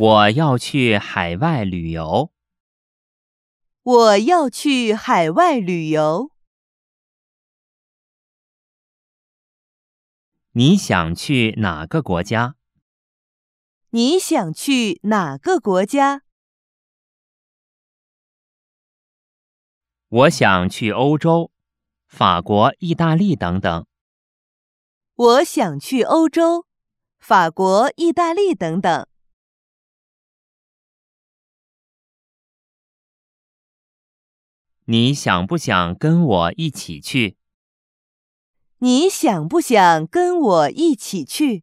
我要去海外旅游。我要去海外旅游。你想去哪个国家？你想去哪个国家？我想去欧洲，法国、意大利等等。我想去欧洲，法国、意大利等等。你想不想跟我一起去？你想不想跟我一起去？